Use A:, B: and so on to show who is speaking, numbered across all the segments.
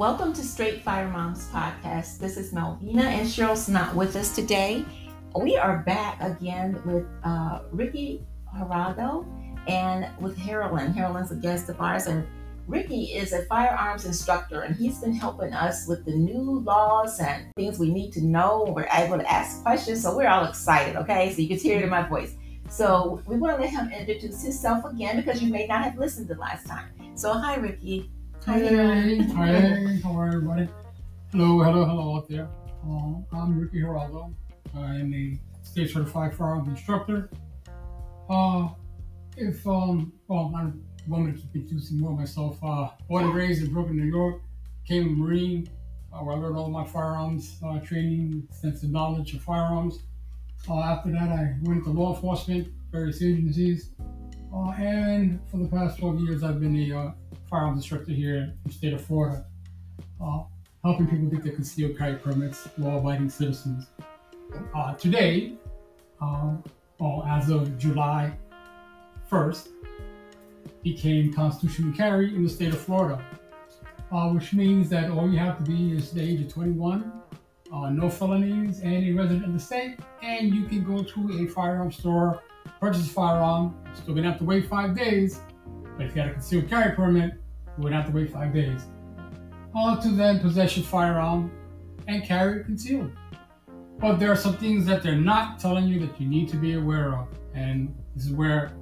A: Welcome to Straight Fire Moms podcast. This is Melvina, and Cheryl's not with us today. We are back again with uh, Ricky Geraldo and with Harolyn. Harolyn's a guest of ours, and Ricky is a firearms instructor, and he's been helping us with the new laws and things we need to know. We're able to ask questions, so we're all excited, okay? So you can hear it in my voice. So we want to let him introduce himself again because you may not have listened the last time. So hi, Ricky.
B: Hi, hi, how are everybody? Hello, hello, hello out there. Uh, I'm Ricky Geraldo. I am a state certified firearms instructor. Uh, if um, well, I don't want me to keep introducing more of myself. Uh, born and raised in Brooklyn, New York. Became a Marine, uh, where I learned all my firearms uh, training, extensive knowledge of firearms. Uh, after that, I went to law enforcement, various agencies, uh, and for the past 12 years, I've been a uh, firearms instructor here in the state of Florida, uh, helping people get their concealed carry permits, law-abiding citizens. Uh, today, uh, well, as of July 1st, became constitutional carry in the state of Florida, uh, which means that all you have to be is the age of 21 uh, no felonies, and a resident of the state, and you can go to a firearm store, purchase a firearm. Still gonna have to wait five days, but if you got a concealed carry permit, you wouldn't have to wait five days. Uh, to then possess your firearm and carry it concealed. But there are some things that they're not telling you that you need to be aware of, and this is where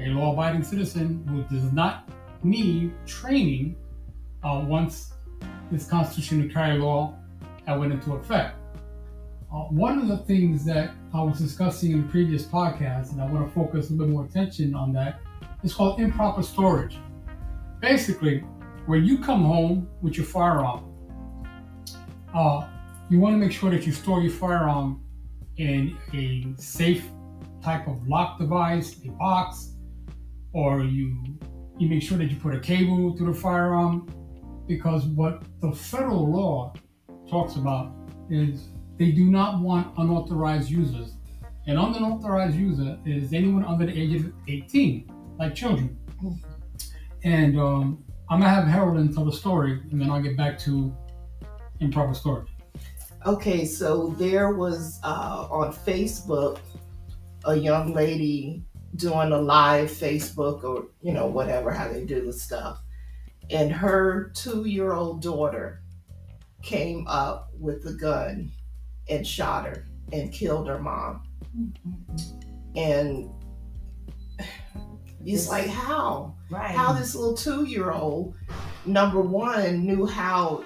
B: a law-abiding citizen who does not need training uh, once this constitutional carry law went into effect. Uh, one of the things that I was discussing in the previous podcast, and I want to focus a little bit more attention on that, is called improper storage. Basically, when you come home with your firearm, uh, you want to make sure that you store your firearm in a safe type of lock device, a box, or you you make sure that you put a cable to the firearm because what the federal law talks about is they do not want unauthorized users. An unauthorized user is anyone under the age of 18, like children. And um, I'm gonna have Harolyn tell the story, and then I'll get back to improper storage.
C: Okay, so there was uh, on Facebook a young lady doing a live Facebook or you know whatever how they do the stuff, and her two-year-old daughter came up with the gun and shot her and killed her mom. Mm-hmm. And it's like how? Right. How this little two year old, number one, knew how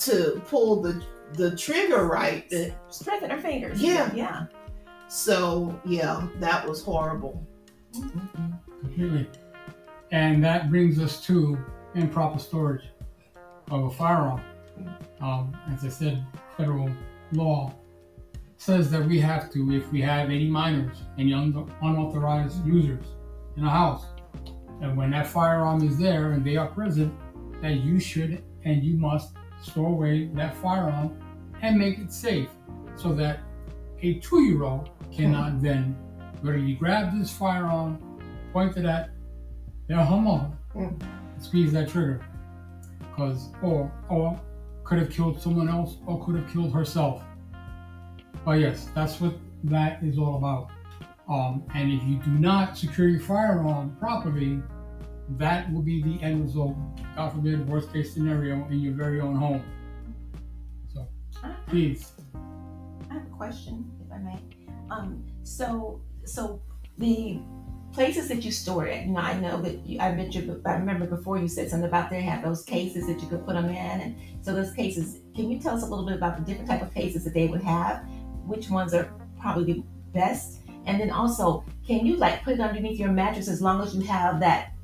C: to pull the the trigger right. To,
A: Strengthen her fingers.
C: Yeah.
A: Yeah.
C: So yeah, that was horrible.
B: Mm-hmm. Completely. And that brings us to improper storage of a firearm um, as I said, federal law says that we have to, if we have any minors, any unauthorized users in a house, and when that firearm is there and they are present, that you should and you must store away that firearm and make it safe so that a two year old cannot mm. then readily grab this firearm, point it at their home mm. squeeze that trigger. Because, or, or could have killed someone else or could have killed herself. But yes, that's what that is all about. Um, and if you do not secure your firearm properly, that will be the end result. God forbid, worst case scenario in your very own home. So, please.
A: I have a question, if I may. Um, so, so the places that you store it. You know, I know that you, I mentioned, I remember before you said something about they have those cases that you could put them in, and so those cases. Can you tell us a little bit about the different type of cases that they would have? Which ones are probably the best? And then also, can you like put it underneath your mattress as long as you have that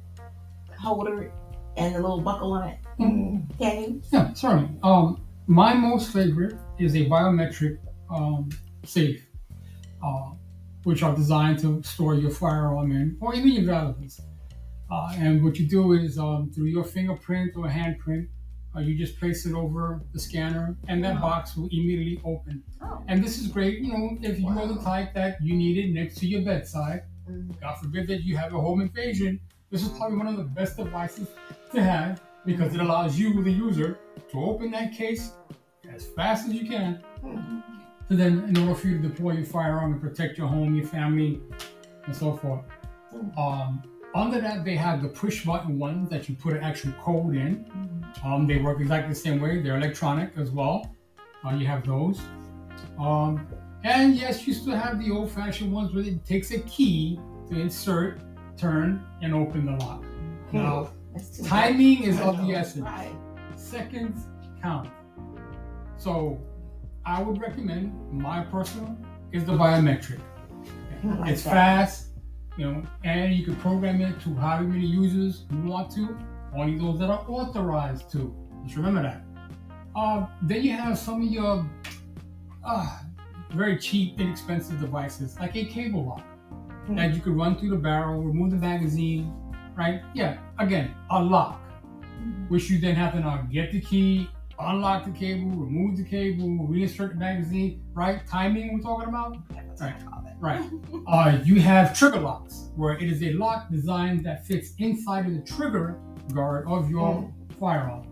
A: holder and the little buckle on it? Mm-hmm. Can you?
B: Yeah, certainly. Um, my most favorite is a biometric um, safe. Uh, which are designed to store your firearm in, or even your valuables. Uh, and what you do is um, through your fingerprint or handprint, uh, you just place it over the scanner, and that wow. box will immediately open. Oh. And this is great, you know, if you wow. are the type that you need it next to your bedside. Mm-hmm. God forbid that you have a home invasion. This is probably one of the best devices to have because it allows you, the user, to open that case as fast as you can.
C: Mhm.
B: So then, in order for you to deploy your firearm and protect your home, your family, and so forth. Um, under that, they have the push button ones that you put an actual code in. Um, they work exactly the same way. They're electronic as well. Uh, you have those. Um, and yes, you still have the old-fashioned ones where it takes a key to insert, turn, and open the lock. Now,
A: That's too
B: timing is
C: I
B: of the essence.
A: Right.
B: Seconds count. So, I would recommend my personal is the biometric.
A: Like
B: it's
A: that.
B: fast, you know, and you can program it to however many users you want to, only those that are authorized to. Just remember that. Uh, then you have some of your uh, very cheap, inexpensive devices, like a cable lock that you could run through the barrel, remove the magazine, right? Yeah, again, a lock, which you then have to now get the key, unlock the cable, remove the cable, reinsert the magazine, right? Timing we're talking about?
A: I.
B: Right. Uh, you have trigger locks, where it is a lock designed that fits inside of the trigger guard of your firearm.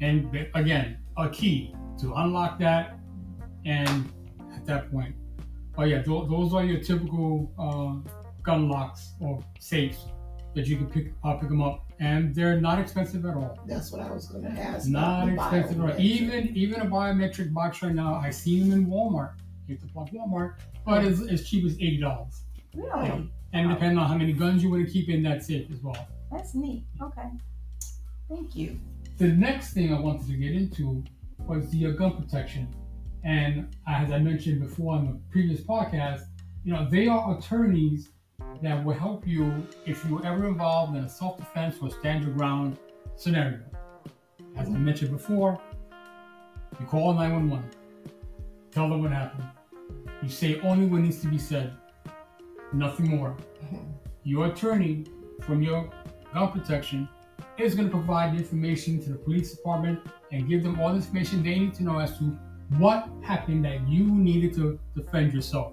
B: And again, a key to unlock that. And at that point, oh yeah, th- those are your typical uh, gun locks or safes that you can pick uh, pick them up, and they're not expensive at all.
C: That's what I was going to ask.
B: Not expensive at all. Even even a biometric box right now, I see them in Walmart. You have to plug Walmart, but it's as cheap as eighty dollars.
A: Really?
B: And depending on how many guns you want to keep in that safe as well.
A: That's neat. Okay. Thank you.
B: The next thing I wanted to get into was the uh, gun protection. And as I mentioned before on the previous podcast, you know, they are attorneys that will help you if you're ever involved in a self-defense or stand your ground scenario. As I mentioned before, you call 911, tell them what happened. You say only what needs to be said, nothing more. Your attorney from your gun protection is going to provide the information to the police department and give them all the information they need to know as to what happened that you needed to defend yourself.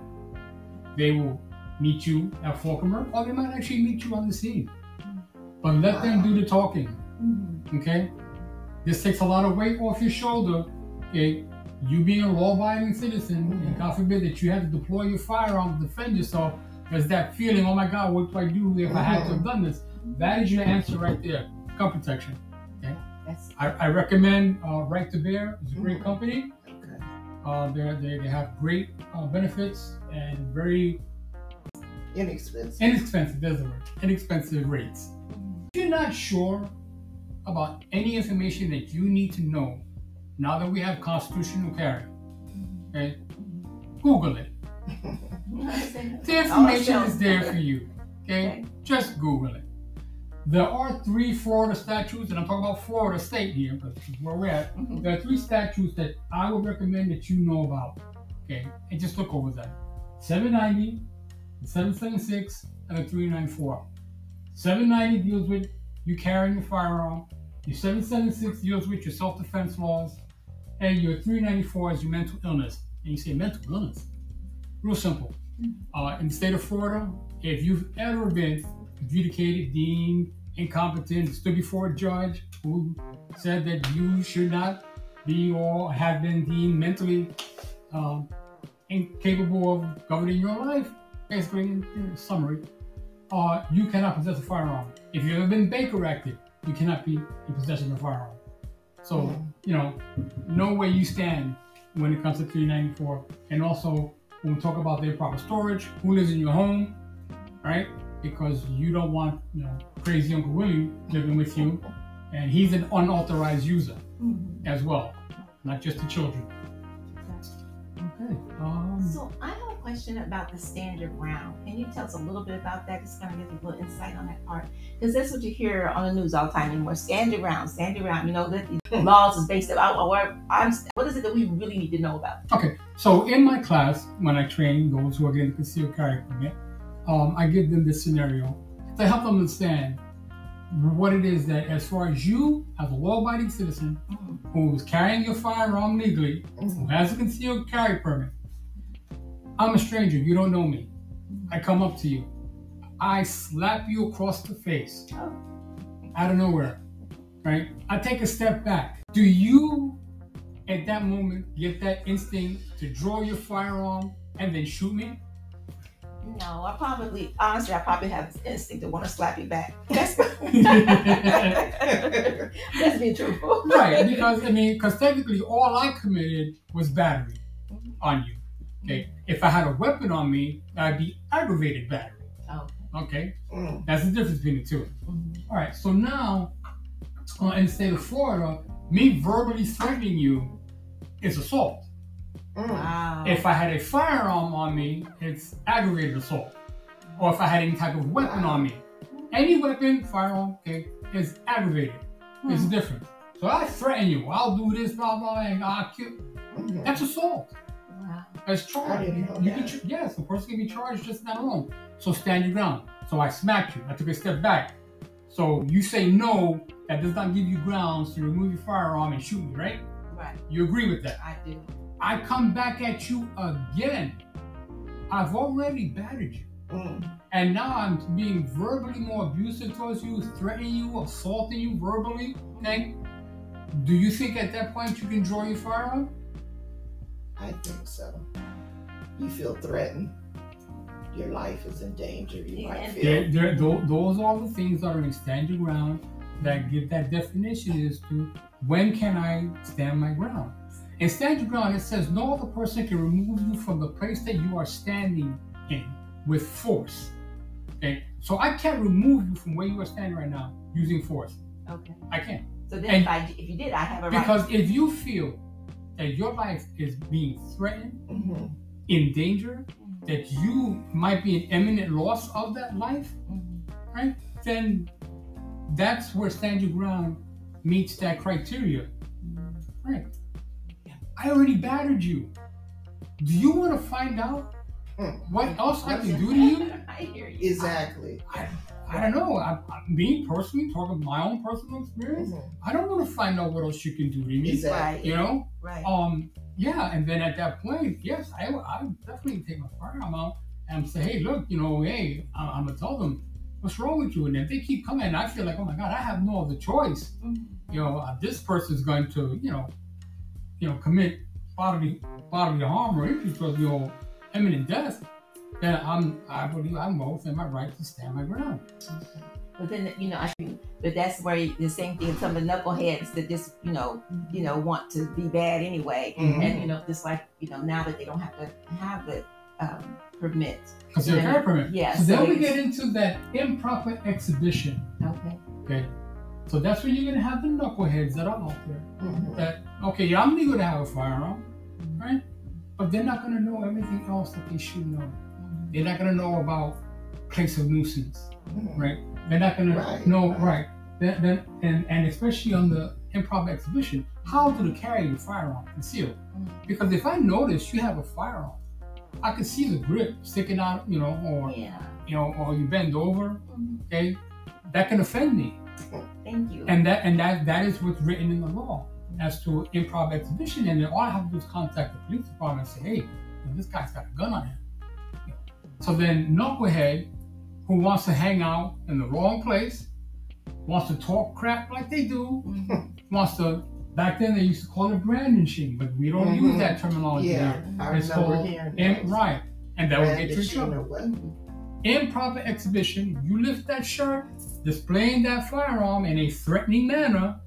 B: They will meet you at Falconer, or they might actually meet you on the scene. But let them do the talking,
A: Mhm.
B: okay? This takes a lot of weight off your shoulder, okay? You being a law-abiding citizen, and God forbid that you had to deploy your firearm to defend yourself, there's that feeling, oh my God, what do I do if I had to have done this? That is your answer right there, gun protection.
A: That's
B: I, I recommend uh, Right to Bear. It's a great
C: Mhm.
B: company.
C: Okay.
B: Uh, they they have great uh, benefits and very
C: Inexpensive.
B: inexpensive. There's the word. Inexpensive rates. If you're not sure about any information that you need to know, now that we have constitutional carry, okay, Google it. The information is there for you. Okay?
A: Okay.
B: Just Google it. There are three Florida statutes, and I'm talking about Florida State here, because this is where we're at.
A: Mhm.
B: There are three statutes that I would recommend that you know about. Okay, and just look over them. 790, the 776, and the 394. 790 deals with you carrying a firearm. Your 776 deals with your self-defense laws, and your 394 is your mental illness. And you say mental illness? Real simple. Uh, in the state of Florida, if you've ever been adjudicated, deemed incompetent, stood before a judge who said that you should not be or have been deemed mentally um, incapable of governing your life, basically, in, in summary, uh, you cannot possess a firearm. If you've been Baker acted, you cannot be in possession of a firearm. So,
C: Mhm.
B: you know, know where you stand when it comes to 394. And also, when we talk about the improper storage, who lives in your home, right? Because you don't want, you know, crazy Uncle Willie living with you, and he's an unauthorized user
A: Mhm.
B: as well, not just the children. Okay. Um,
A: So I have a question about the stand your ground. Can you tell us a little bit about that? Just kind of give you a little insight on that part. Because that's what you hear on the news all the time anymore. Stand your ground, stand your ground. You know, that these laws is based on where I'm what is it that we really need to know about?
B: Okay, so in my class, when I train those who are getting concealed carry permit, um, I give them this scenario to help them understand what it is that, as far as you, as a law-abiding citizen
A: Mhm.
B: who is carrying your firearm legally, who has a concealed carry permit, I'm a stranger. You don't know me. I come up to you. I slap you across the face
A: Oh.
B: out of nowhere, right? I take a step back. Do you, at that moment, get that instinct to draw your firearm and then shoot me?
A: No, I probably, honestly, I probably have this instinct to want to slap you back. That's, that's being truthful.
B: right, because I mean, because technically, all I committed was battery
A: Mhm.
B: on you. Okay, if I had a weapon on me, that'd be aggravated battery.
A: Oh.
B: Okay,
C: Mm,
B: that's the difference between the two.
A: Mhm.
B: All right, so now uh, in the state of Florida, me verbally threatening you is assault.
C: mm,
A: Wow.
B: If I had a firearm on me, it's aggravated assault. Or if I had any type of weapon on me, any weapon, firearm, okay, is aggravated. It's
A: Hmm.
B: different. So I threaten you, I'll do this, blah blah, and I'll kill.
C: mhm.
B: That's assault. That's charged. You can ch- yes, the person can be charged just that alone. So stand your ground. So I smacked you. I took a step back. So you say no, that does not give you grounds to remove your firearm and shoot me, right?
A: Right.
B: You agree with that?
A: I do.
B: I come back at you again. I've already battered you.
C: Mm,
B: And now I'm being verbally more abusive towards you, threatening you, assaulting you verbally. Okay? Do you think at that point you can draw your firearm?
C: I think so. You feel threatened. Your life is in danger. You
A: Yeah,
C: might feel.
B: There, there, those are the things that are in stand your ground that give that definition as to when can I stand my ground. In stand your ground, it says no other person can remove you from the place that you are standing in with force. Okay, so I can't remove you from where you are standing right now using force.
A: Okay.
B: I can't
A: So then,
B: And-
A: if I if you did, I have a right.
B: because if you feel that your life is being threatened,
C: Mhm.
B: in danger, that you might be in imminent loss of that life,
A: Mhm.
B: right? Then that's where stand your ground meets that criteria, right? I already battered you. Do you want to find out
C: Mm.
B: what else I can do to you?
A: I hear you.
C: Exactly.
B: I, I don't know. I, I, me personally, talking my own personal experience,
C: Mhm.
B: I don't want to find out what else you can do to me.
C: Exactly.
B: You know,
A: Right.
B: um, yeah, and then at that point, yes, I I would definitely take my firearm out and say, hey, look, you know, hey, I, I'm gonna tell them what's wrong with you, and if they keep coming, I feel like, oh my God, I have no other choice.
A: Mhm.
B: You know, uh, this person's going to, you know, you know, commit bodily bodily harm or injury to you know, imminent death. Then I'm, I believe I'm well in my right to stand my ground.
A: But then you know, I think, but that's where the same thing. Some of the knuckleheads that just you know, you know, want to be bad anyway,
C: Mhm.
A: and you know, just like you know, now that they don't have to have the um, permit.
B: Because they're
A: Yeah.
B: carry permit.
A: Yeah,
B: So
A: so
B: then we get into that improper exhibition.
A: Okay.
B: Okay. So that's where you're gonna have the knuckleheads that are out there.
C: Mhm.
B: That okay, yeah, I'm legal to have a firearm, right? But they're not gonna know everything else that they should know. They're not gonna know about place of nuisance,
C: Mhm.
B: right? They're not gonna know
C: right.
B: right. Then, then and and especially on the improper exhibition, how to carry your firearm concealed.
A: Mhm.
B: Because if I notice you have a firearm, I can see the grip sticking out, you know, or
A: Yeah.
B: you know, or you bend over,
A: Mhm.
B: okay, that can offend me.
A: Thank you.
B: And that and that that is what's written in the law as to improper exhibition. And then all I have to do is contact the police department and say, hey, know, this guy's got a gun on him. So then knucklehead who wants to hang out in the wrong place, wants to talk crap like they do, wants to back then they used to call it brandishing, but we don't use
C: Mhm.
B: that terminology
C: Yeah,
B: here.
C: I
B: It's called
C: hearing
B: im-
C: that.
B: right. And that will get you trouble improper exhibition, you lift that shirt, displaying that firearm in a threatening manner,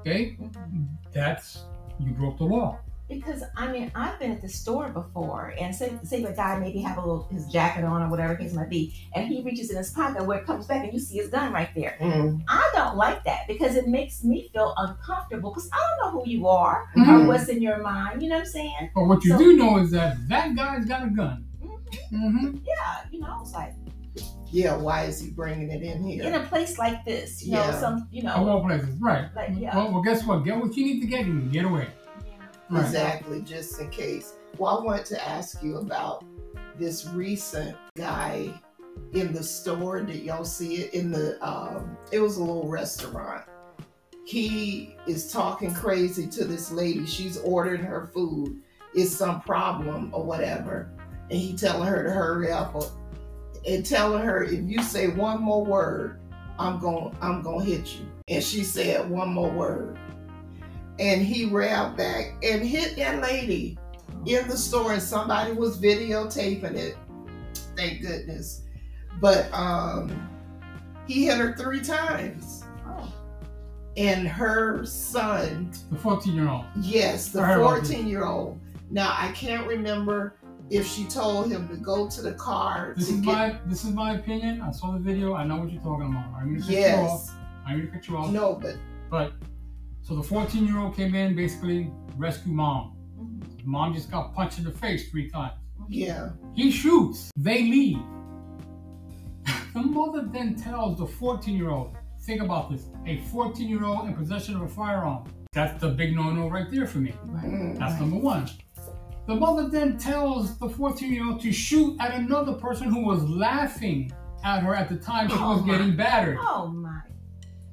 B: okay,
A: Mhm.
B: That's you broke the law.
A: Because I mean, I've been at the store before, and say say a guy maybe have a little his jacket on or whatever case might be, and he reaches in his pocket where it comes back, and you see his gun right there.
C: Mm.
A: I don't like that because it makes me feel uncomfortable because I don't know who you are or
B: Mhm.
A: what's in your mind. You know what I'm saying?
B: But what you
A: So-
B: do know is that that guy's got a gun.
A: Mhm.
B: Mm-hmm.
A: Yeah, you know, it's like
C: Yeah, why is he bringing it in here?
A: in a place like this, you know,
C: Yeah.
A: some, you
B: Of
A: know,
B: all places, right?
A: Like, yeah.
B: Well, well, guess what? Get what you need to get and get away.
A: yeah.
B: Right.
C: Exactly, just in case. Well, I wanted to ask you about this recent guy in the store. Did y'all see it in the? Um, it was a little restaurant. He is talking crazy to this lady. She's ordering her food. It's some problem or whatever, and he telling her to hurry up or, and telling her if you say one more word, I'm going I'm going to hit you. And she said one more word. And he ran back and hit that lady in the store and somebody was videotaping it. Thank goodness. But um he hit her 3 times.
A: Oh.
C: And her son
B: The 14 year old.
C: Yes, the
B: I heard about this.
C: 14 year old. Now I can't remember if she told him to go to the car
B: This is
C: get.
B: my this is my opinion. I saw the video. I know what you're talking about. I'm gonna cut you off.
C: yes.
B: I'm gonna cut you off.
C: No, but
B: But so the 14 year old came in basically rescue mom.
A: Mhm.
B: Mom just got punched in the face three times.
C: yeah,
B: He shoots. They leave. the mother then tells the 14 year old, think about this, a 14 year old in possession of a firearm. That's the big no no right there for me.
A: Right.
B: That's
A: Right.
B: number one. The mother then tells the 14 year old to shoot at another person who was laughing at her at the time she
A: Oh
B: was
A: my.
B: getting battered.
A: Oh my.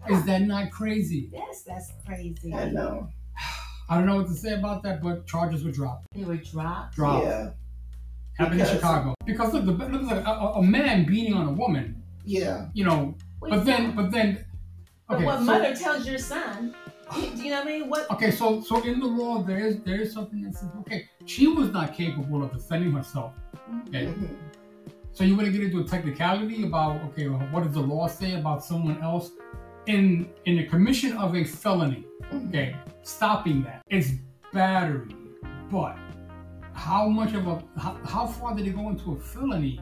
B: Is that not crazy?
A: Yes, that's crazy.
C: I know.
B: I don't know what to say about that, but charges were dropped.
A: They were dropped.
B: Dropped.
C: Yeah,
B: Happened in
C: Because-
B: Chicago. Because look, the, look like a, a, a man beating on a woman,
C: yeah,
B: you know,
A: Wait,
B: but then, but then,
A: but
B: okay,
A: what
B: so,
A: mother tells your son, you, do you know what I mean? What?
B: okay, so so in the law there is there is something that says okay, she was not capable of defending herself. Okay,
C: mhm,
B: so you want to get into a technicality about okay, well, what does the law say about someone else in in the commission of a felony?
C: mhm.
B: Okay, stopping that. It's battery, but how much of a how, how far did it go into a felony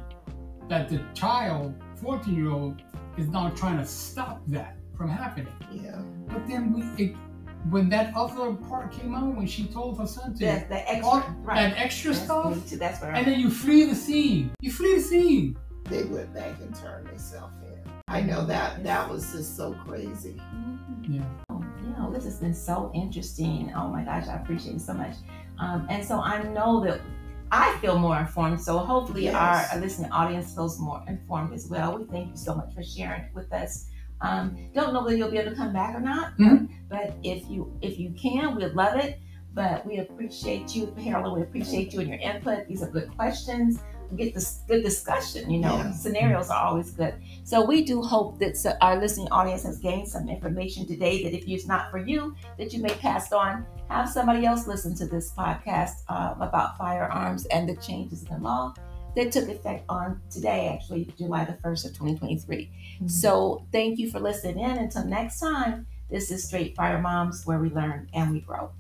B: that the child, 14 year old, is now trying to stop that from happening?
C: yeah,
B: But then we, it, when that other part came out, when she told her son to
A: That, the extra,
B: all
A: right.
B: that extra
A: That's
B: stuff,
A: me too. That's where
B: and then you flee the scene. You flee the scene.
C: They went back and turned themselves in. I know that that was just so crazy.
A: Mhm.
B: Yeah.
A: Oh, you know, this has been so interesting. Oh my gosh, I appreciate it so much. Um, and so I know that I feel more informed. So hopefully
C: Yes.
A: our listening audience feels more informed as well. We thank you so much for sharing with us. Um, don't know whether you'll be able to come back or not,
B: Mhm.
A: but if you if you can, we'd love it. But we appreciate you, Carolyn. We appreciate you and your input. These are good questions. We get this good discussion. You know,
C: Yeah.
A: scenarios are always good. So we do hope that so- our listening audience has gained some information today. That if it's not for you, that you may pass on. Have somebody else listen to this podcast um, about firearms and the changes in the law that took effect on today, actually July the first of 2023. Mm-hmm. So thank you for listening in. Until next time, this is Straight Fire Moms, where we learn and we grow.